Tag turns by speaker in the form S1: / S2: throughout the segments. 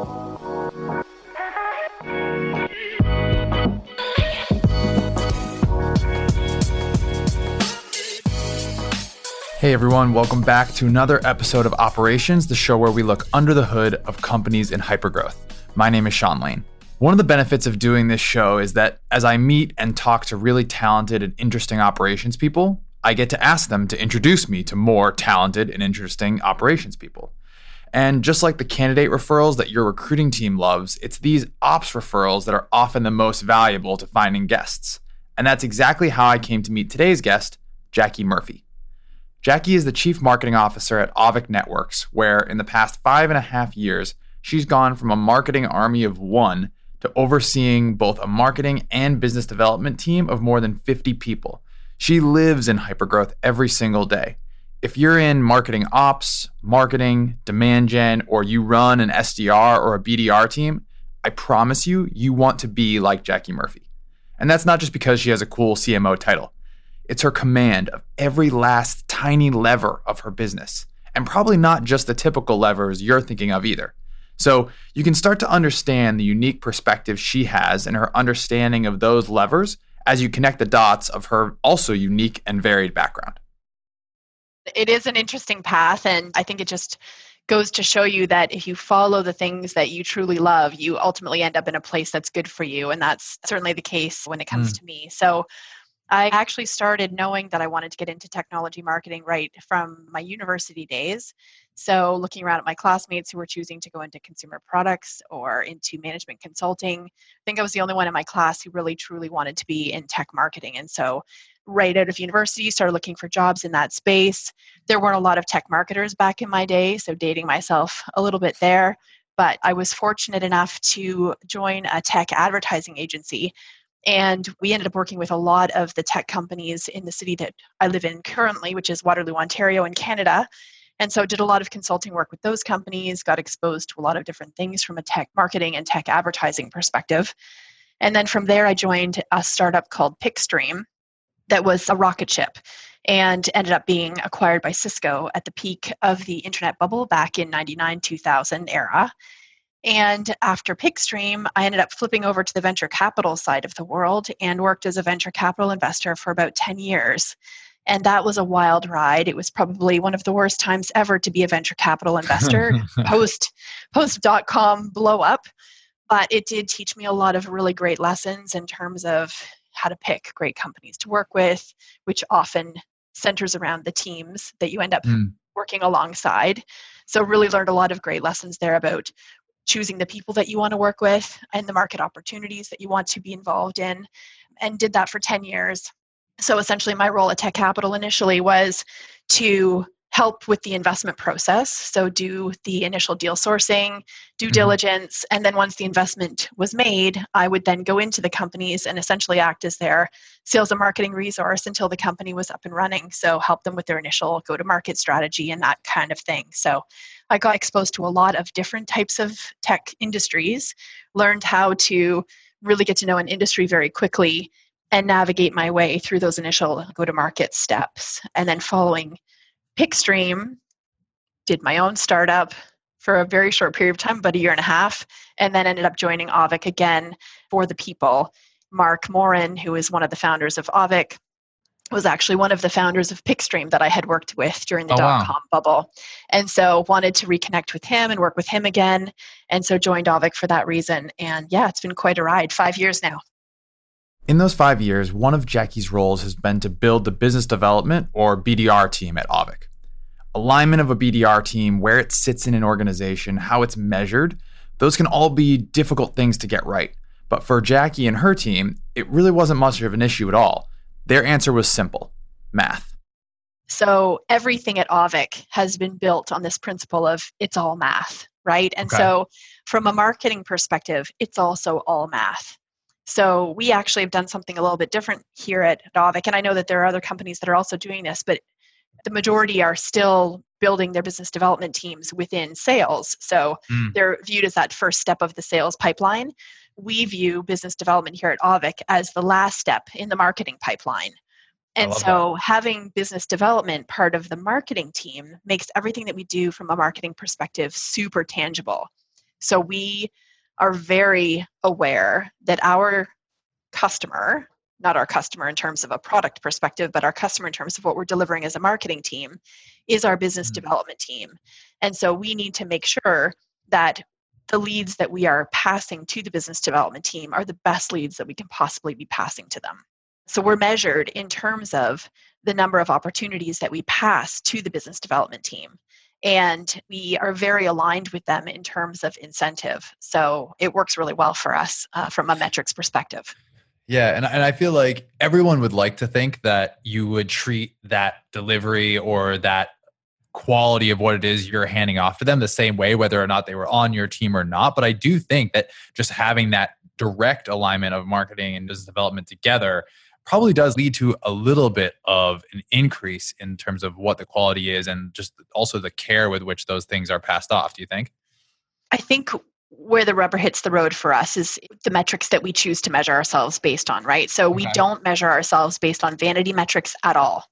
S1: Hey everyone, welcome back to another episode of Operations, the show where we look under the hood of companies in hypergrowth. My name is Sean Lane. One of the benefits of doing this show is that as I meet and talk to really talented and interesting operations people, I get to ask them to introduce me to more talented and interesting operations people. And just like the candidate referrals that your recruiting team loves, it's these ops referrals that are often the most valuable to finding guests. And that's exactly how I came to meet today's guest, Jackie Murphy. Jackie is the Chief Marketing Officer at Auvik Networks, where in the past five and a half years, she's gone from a marketing army of one to overseeing both a marketing and business development team of more than 50 people. She lives in hypergrowth every single day. If you're in marketing ops, marketing, demand gen, or you run an SDR or a BDR team, I promise you, you want to be like Jackie Murphy. And that's not just because she has a cool CMO title. It's her command of every last tiny lever of her business, and probably not just the typical levers you're thinking of either. So you can start to understand the unique perspective she has and her understanding of those levers as you connect the dots of her also unique and varied background.
S2: It is an interesting path, and I think it just goes to show you that if you follow the things that you truly love, you ultimately end up in a place that's good for you. And that's certainly the case when it comes mm. to me. So I actually started knowing that I wanted to get into technology marketing right from my university days. So, looking around at my classmates who were choosing to go into consumer products or into management consulting, I think I was the only one in my class who really truly wanted to be in tech marketing. And so, right out of university, started looking for jobs in that space. There weren't a lot of tech marketers back in my day, so dating myself a little bit there. But I was fortunate enough to join a tech advertising agency and we ended up working with a lot of the tech companies in the city that I live in currently, which is Waterloo, Ontario, in Canada. And so did a lot of consulting work with those companies, got exposed to a lot of different things from a tech marketing and tech advertising perspective. And then from there, I joined a startup called PixStream that was a rocket ship and ended up being acquired by Cisco at the peak of the internet bubble back in 99 2000 era. And after PixStream, I ended up flipping over to the venture capital side of the world and worked as a venture capital investor for about 10 years. And that was a wild ride. It was probably one of the worst times ever to be a venture capital investor post post dot com blow up. But it did teach me a lot of really great lessons in terms of how to pick great companies to work with, which often centers around the teams that you end up mm. working alongside. So really learned a lot of great lessons there about choosing the people that you want to work with and the market opportunities that you want to be involved in and did that for 10 years so essentially my role at tech capital initially was to help with the investment process. So do the initial deal sourcing due mm-hmm. diligence and then once the investment was made i would then go into the companies and essentially act as their sales and marketing resource until the company was up and running. So help them with their initial go to market strategy and that kind of thing. So i got exposed to a lot of different types of tech industries learned how to really get to know an industry very quickly and navigate my way through those initial go to market steps. And then following PixStream, did my own startup for a very short period of time, about a year and a half, and then ended up joining Auvik again for the people. Marc Morin, who is one of the founders of Auvik, was actually one of the founders of PixStream that I had worked with during the oh, dot com wow. bubble. And so wanted to reconnect with him and work with him again. And so joined Auvik for that reason. And yeah, it's been quite a ride. Five years now.
S1: In those five years, one of Jackie's roles has been to build the business development or BDR team at Auvik. Alignment of a BDR team, where it sits in an organization, how it's measured, those can all be difficult things to get right. But for Jackie and her team, it really wasn't much of an issue at all. Their answer was simple math.
S2: So everything at Auvik has been built on this principle of it's all math, right? And okay. so from a marketing perspective, it's also all math. So we actually have done something a little bit different here at Auvik, and I know that there are other companies that are also doing this, but the majority are still building their business development teams within sales. So mm. they're viewed as that first step of the sales pipeline. We view business development here at Auvik as the last step in the marketing pipeline. And so that. having business development part of the marketing team makes everything that we do from a marketing perspective super tangible So we are very aware that our customer, not our customer in terms of a product perspective, but our customer in terms of what we're delivering as a marketing team, is our business mm-hmm. development team. And so we need to make sure that the leads that we are passing to the business development team are the best leads that we can possibly be passing to them. So we're measured in terms of the number of opportunities that we pass to the business development team. And we are very aligned with them in terms of incentive. So it works really well for us uh, from a metrics perspective.
S1: Yeah, and, and I feel like everyone would like to think that you would treat that delivery or that quality of what it is you're handing off to them the same way, whether or not they were on your team or not. But I do think that just having that direct alignment of marketing and business development together probably does lead to a little bit of an increase in terms of what the quality is and just also the care with which those things are passed off. Do you think?
S2: I think where the rubber hits the road for us is the metrics that we choose to measure ourselves based on, right? So okay. we don't measure ourselves based on vanity metrics at all.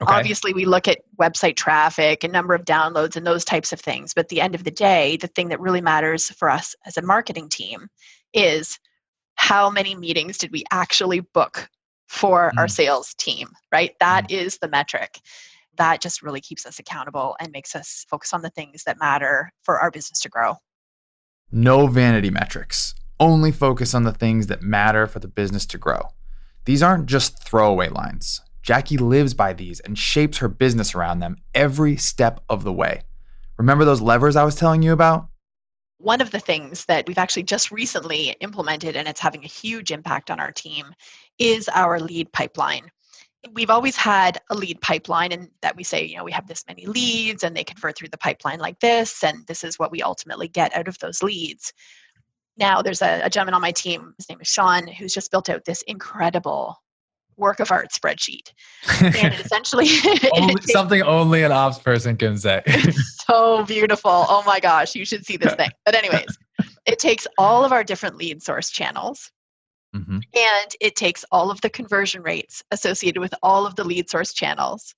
S2: Okay. Obviously, we look at website traffic and number of downloads and those types of things. But at the end of the day, the thing that really matters for us as a marketing team is how many meetings did we actually book for mm. our sales team, right? That mm. is the metric. That just really keeps us accountable and makes us focus on the things that matter for our business to grow.
S1: No vanity metrics. Only focus on the things that matter for the business to grow. These aren't just throwaway lines. Jackie lives by these and shapes her business around them every step of the way. Remember those levers I was telling you about?
S2: one of the things that we've actually just recently implemented and it's having a huge impact on our team is our lead pipeline. We've always had a lead pipeline, and that we say, you know, we have this many leads and they convert through the pipeline like this, and this is what we ultimately get out of those leads. Now, there's a, a gentleman on my team, his name is Sean, who's just built out this incredible work of art spreadsheet. And essentially,
S1: only, something only an ops person can say.
S2: so beautiful. Oh my gosh, you should see this thing. But, anyways, it takes all of our different lead source channels. Mm-hmm. And it takes all of the conversion rates associated with all of the lead source channels.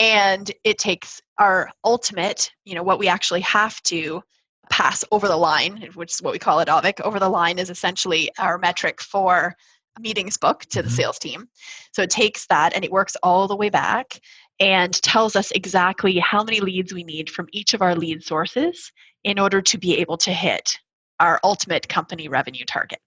S2: And it takes our ultimate, you know, what we actually have to pass over the line, which is what we call it, Auvik. Over the line is essentially our metric for meetings book to the mm-hmm. sales team. So it takes that and it works all the way back and tells us exactly how many leads we need from each of our lead sources in order to be able to hit our ultimate company revenue targets.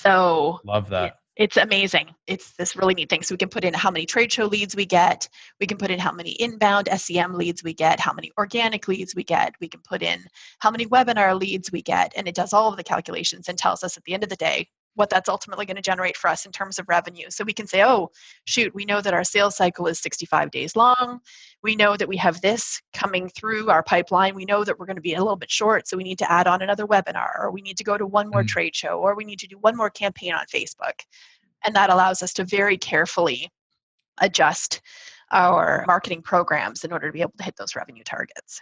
S2: So
S1: love that.
S2: It's amazing. It's this really neat thing. So we can put in how many trade show leads we get. We can put in how many inbound SEM leads we get, how many organic leads we get. We can put in how many webinar leads we get. And it does all of the calculations and tells us at the end of the day what that's ultimately going to generate for us in terms of revenue. So we can say, oh, shoot, we know that our sales cycle is 65 days long. We know that we have this coming through our pipeline. We know that we're going to be a little bit short, so we need to add on another webinar, or we need to go to one more mm. trade show, or we need to do one more campaign on Facebook. And that allows us to very carefully adjust our marketing programs in order to be able to hit those revenue targets.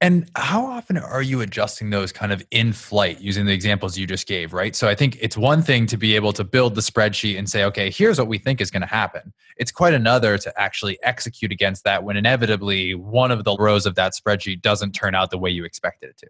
S1: And how often are you adjusting those kind of in flight using the examples you just gave, right? So I think it's one thing to be able to build the spreadsheet and say, okay, here's what we think is going to happen. It's quite another to actually execute against that when inevitably one of the rows of that spreadsheet doesn't turn out the way you expected it to.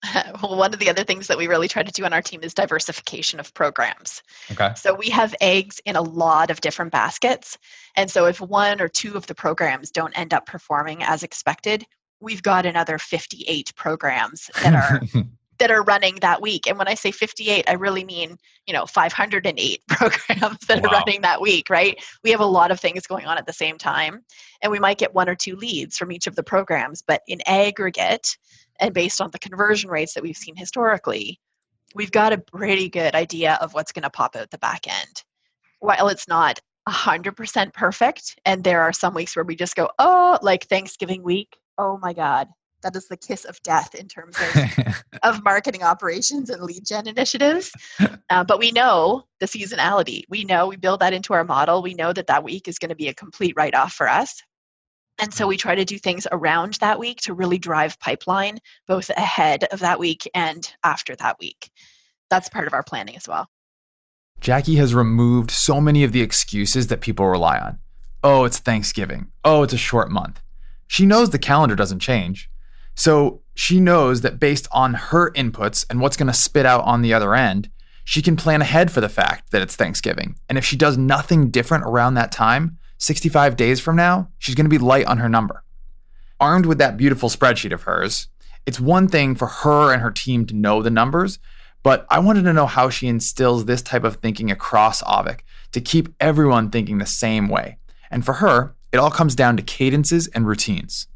S2: well, one of the other things that we really try to do on our team is diversification of programs.
S1: Okay.
S2: So we have eggs in a lot of different baskets. And so if one or two of the programs don't end up performing as expected, we've got another 58 programs that are that are running that week. And when i say 58 i really mean you know 508 programs that wow. are running that week right? We have a lot of things going on at the same time and we might get one or two leads from each of the programs but in aggregate and based on the conversion rates that we've seen historically we've got a pretty good idea of what's going to pop out the back end. While it's not 100% perfect and there are some weeks where we just go oh like thanksgiving week oh my god. That is the kiss of death in terms of, of marketing operations and lead gen initiatives. Uh, but we know the seasonality. We know we build that into our model. We know that that week is going to be a complete write-off for us. And so we try to do things around that week to really drive pipeline both ahead of that week and after that week. That's part of our planning as well.
S1: Jackie has removed so many of the excuses that people rely on. Oh it's thanksgiving. Oh it's a short month she knows the calendar doesn't change. So she knows that based on her inputs and what's going to spit out on the other end, she can plan ahead for the fact that it's Thanksgiving. And if she does nothing different around that time, 65 days from now, she's going to be light on her number. Armed with that beautiful spreadsheet of hers, it's one thing for her and her team to know the numbers, but I wanted to know how she instills this type of thinking across Auvik to keep everyone thinking the same way. And for her, it all comes down to cadences and routines.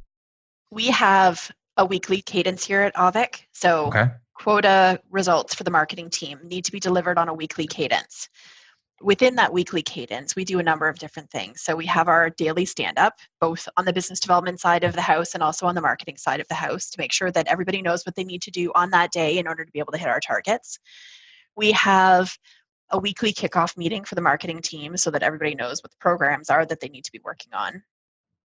S2: We have a weekly cadence here at Auvik. So okay. quota results for the marketing team need to be delivered on a weekly cadence. Within that weekly cadence, we do a number of different things. So we have our daily stand up, both on the business development side of the house and also on the marketing side of the house, to make sure that everybody knows what they need to do on that day in order to be able to hit our targets. We have a weekly kickoff meeting for the marketing team so that everybody knows what the programs are that they need to be working on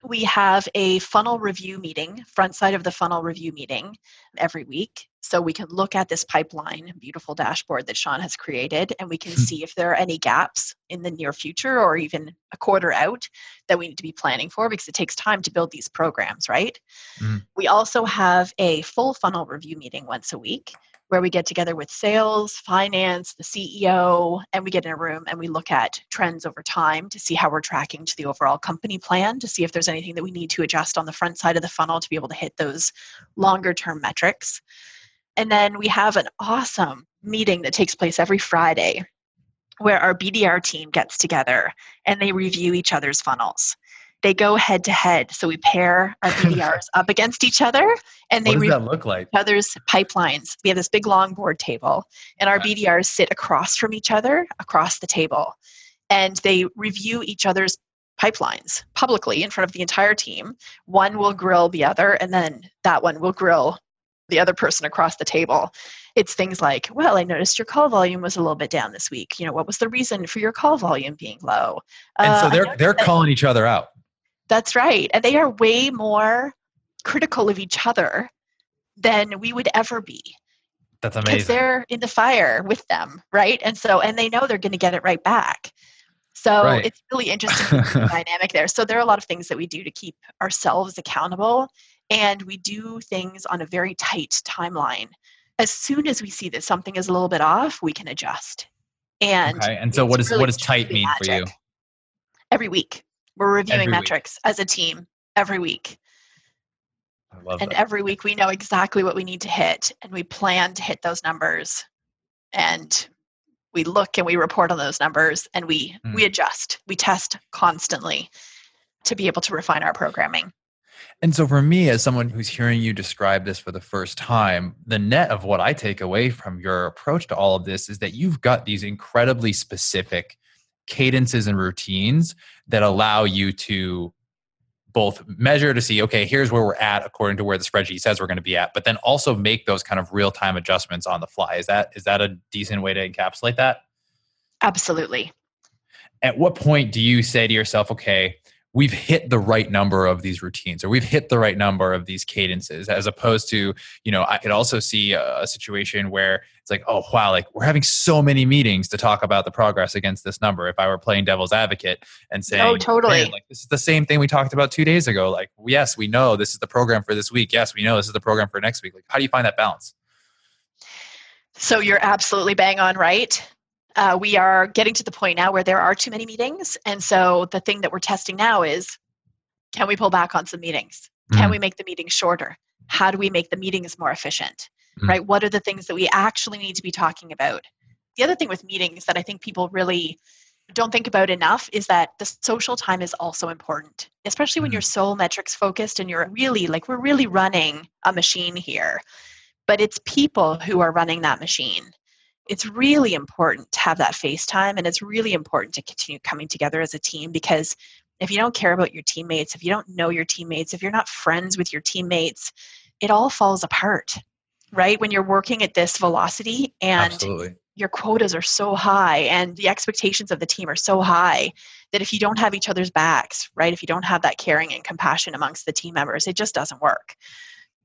S2: we have a funnel review meeting, front side of the funnel review meeting every week. So we can look at this pipeline, beautiful dashboard that Sean has created, and we can hmm. see if there are any gaps in the near future or even a quarter out that we need to be planning for because it takes time to build these programs, right? Mm. We also have a full funnel review meeting once a week where we get together with sales, finance, the CEO, and we get in a room and we look at trends over time to see how we're tracking to the overall company plan, to see if there's anything that we need to adjust on the front side of the funnel to be able to hit those longer term metrics. And then we have an awesome meeting that takes place every Friday where our BDR team gets together and they review each other's funnels they go head to head. So we pair our BDRs up against each other and they
S1: what does that look like?
S2: each other's pipelines. We have this big long board table and our BDRs sit across from each other across the table and they review each other's pipelines publicly in front of the entire team. One will grill the other and then that one will grill the other person across the table. It's things like, well, I noticed your call volume was a little bit down this week. You know, what was the reason for your call volume being low?
S1: And so uh, they're they're calling each other out.
S2: That's right. And they are way more critical of each other than we would ever be.
S1: That's amazing. Because
S2: they're in the fire with them, right? And so, and they know they're going to get it right back. So right. it's really interesting dynamic there. So there are a lot of things that we do to keep ourselves accountable, and we do things on a very tight timeline. As soon as we see that something is a little bit off, we can adjust. And
S1: okay. and so what is really what does tight mean magic. for you?
S2: Every week. We're reviewing every metrics week. as a team every week. and that. every week we know exactly what we need to hit and we plan to hit those numbers. And we look and we report on those numbers and we mm. we adjust. We test constantly to be able to refine our programming.
S1: And so, for me, as someone who's hearing you describe this for the first time, the net of what I take away from your approach to all of this is that you've got these incredibly specific cadences and routines that allow you to both measure to see okay here's where we're at according to where the spreadsheet says we're going to be at but then also make those kind of real time adjustments on the fly. Is that is that a decent way to encapsulate that?
S2: Absolutely.
S1: At what point do you say to yourself okay we've hit the right number of these routines or we've hit the right number of these cadences as opposed to you know i could also see a, a, situation where it's like oh wow like we're having so many meetings to talk about the progress against this number. If i were playing devil's advocate and oh, saying
S2: oh totally
S1: like this is the same thing we talked about two days ago. Like yes we know this is the program for this week. Yes we know this is the program for next week. Like how do you find that balance?
S2: So you're absolutely bang on right uh, we are getting to the point now where there are too many meetings. And so the thing that we're testing now is can we pull back on some meetings? Can we make the meetings shorter? How do we make the meetings more efficient? Mm. Right? What are the things that we actually need to be talking about? The other thing with meetings that I think people really don't think about enough is that the social time is also important, especially when you're mm. so metrics focused and you're really like, we're really running a machine here. But it's people who are running that machine it's really important to have that FaceTime and it's really important to continue coming together as a team because if you don't care about your teammates, if you don't know your teammates, if you're not friends with your teammates, it all falls apart, right? When you're working at this velocity and Absolutely. your quotas are so high and the expectations of the team are so high that if you don't have each other's backs, right? If you don't have that caring and compassion amongst the team members, it just doesn't work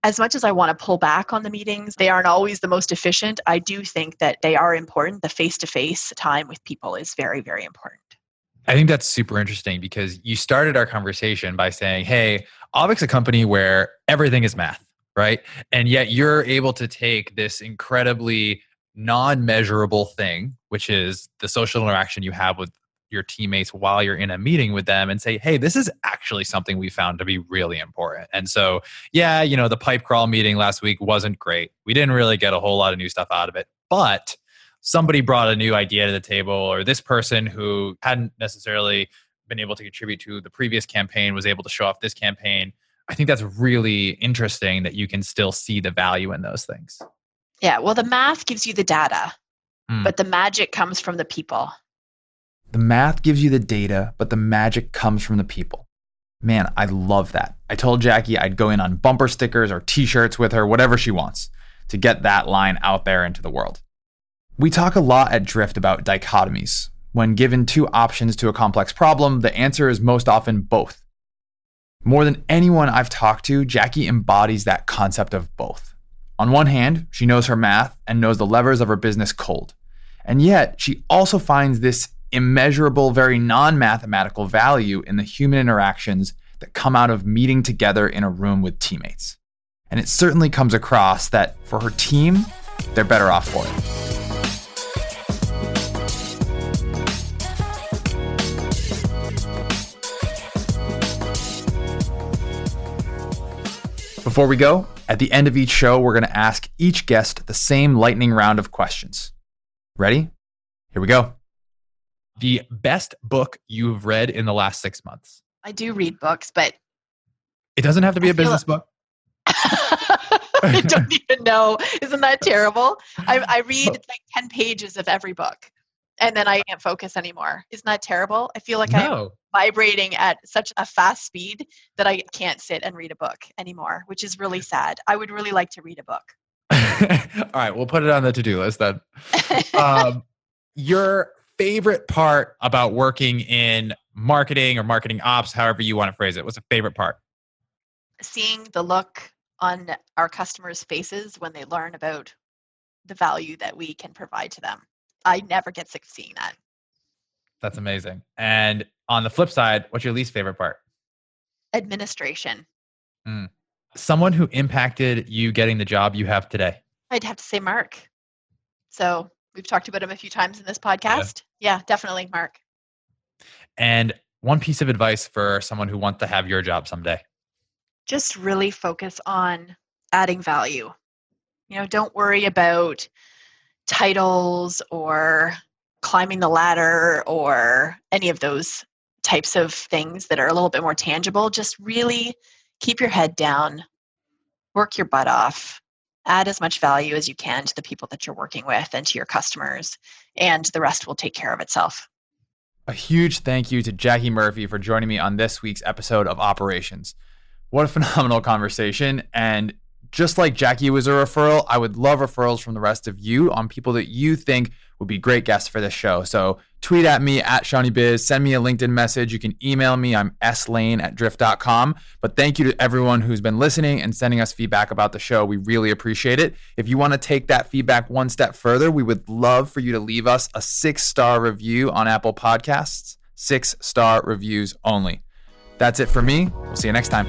S2: as much as I want to pull back on the meetings, they aren't always the most efficient. I do think that they are important. The face to face time with people is very, very important.
S1: I think that's super interesting because you started our conversation by saying, hey, Auvik's a company where everything is math. right? And yet you're able to take this incredibly non measurable thing, which is the social interaction you have with your teammates while you're in a meeting with them and say, hey, this is actually something we found to be really important. And so, yeah, you know, the pipe crawl meeting last week wasn't great. We didn't really get a whole lot of new stuff out of it, but somebody brought a new idea to the table, or this person who hadn't necessarily been able to contribute to the previous campaign was able to show off this campaign. I think that's really interesting that you can still see the value in those things.
S2: Yeah, well, the math gives you the data, mm. but the magic comes from the people.
S1: The math gives you the data, but the magic comes from the people. Man, I love that. I told Jackie I'd go in on bumper stickers or t shirts with her, whatever she wants, to get that line out there into the world. We talk a lot at Drift about dichotomies. When given two options to a complex problem, the answer is most often both. More than anyone I've talked to, Jackie embodies that concept of both. On one hand, she knows her math and knows the levers of her business cold. And yet, she also finds this immeasurable, very non mathematical value in the human interactions that come out of meeting together in a room with teammates. And it certainly comes across that for her team, they're better off for it. Before we go, at the end of each show, we're going to ask each guest the same lightning round of questions. Ready? Here we go. The best book you've read in the last six months?
S2: I do read books, but
S1: it doesn't have to be a business book.
S2: I don't even know. Isn't that terrible? I, I read like 10 pages of every book and then I can't focus anymore. Isn't that terrible? I feel like no. I'm vibrating at such a fast speed that I can't sit and read a book anymore, which is really sad. I would really like to read a book.
S1: All right, we'll put it on the to do list then. um, your favorite part about working in marketing or marketing ops, however you want to phrase it, what's the favorite part?
S2: Seeing the look on our customers' faces when they learn about the value that we can provide to them. I never get sick of seeing that.
S1: That's amazing. And on the flip side, what's your least favorite part?
S2: Administration.
S1: Mm. Someone who impacted you getting the job you have today.
S2: I'd have to say Marc. So we've talked about him a few times in this podcast. Yeah, definitely Marc.
S1: And one piece of advice for someone who wants to have your job someday.
S2: Just really focus on adding value. You know, don't worry about titles or climbing the ladder or any of those types of things that are a little bit more tangible, just really keep your head down, work your butt off, add as much value as you can to the people that you're working with and to your customers, and the rest will take care of itself.
S1: A huge thank you to Jackie Murphy for joining me on this week's episode of Operations. What a phenomenal conversation. And just like Jackie was a referral, I would love referrals from the rest of you on people that you think would be great guests for this show. So tweet at me at ShawneeBiz, send me a LinkedIn message. You can email me. I'm slane at drift.com. But thank you to everyone who's been listening and sending us feedback about the show. We really appreciate it. If you want to take that feedback one step further, we would love for you to leave us a six star review on Apple Podcasts, six star reviews only. That's it for me. We'll see you next time.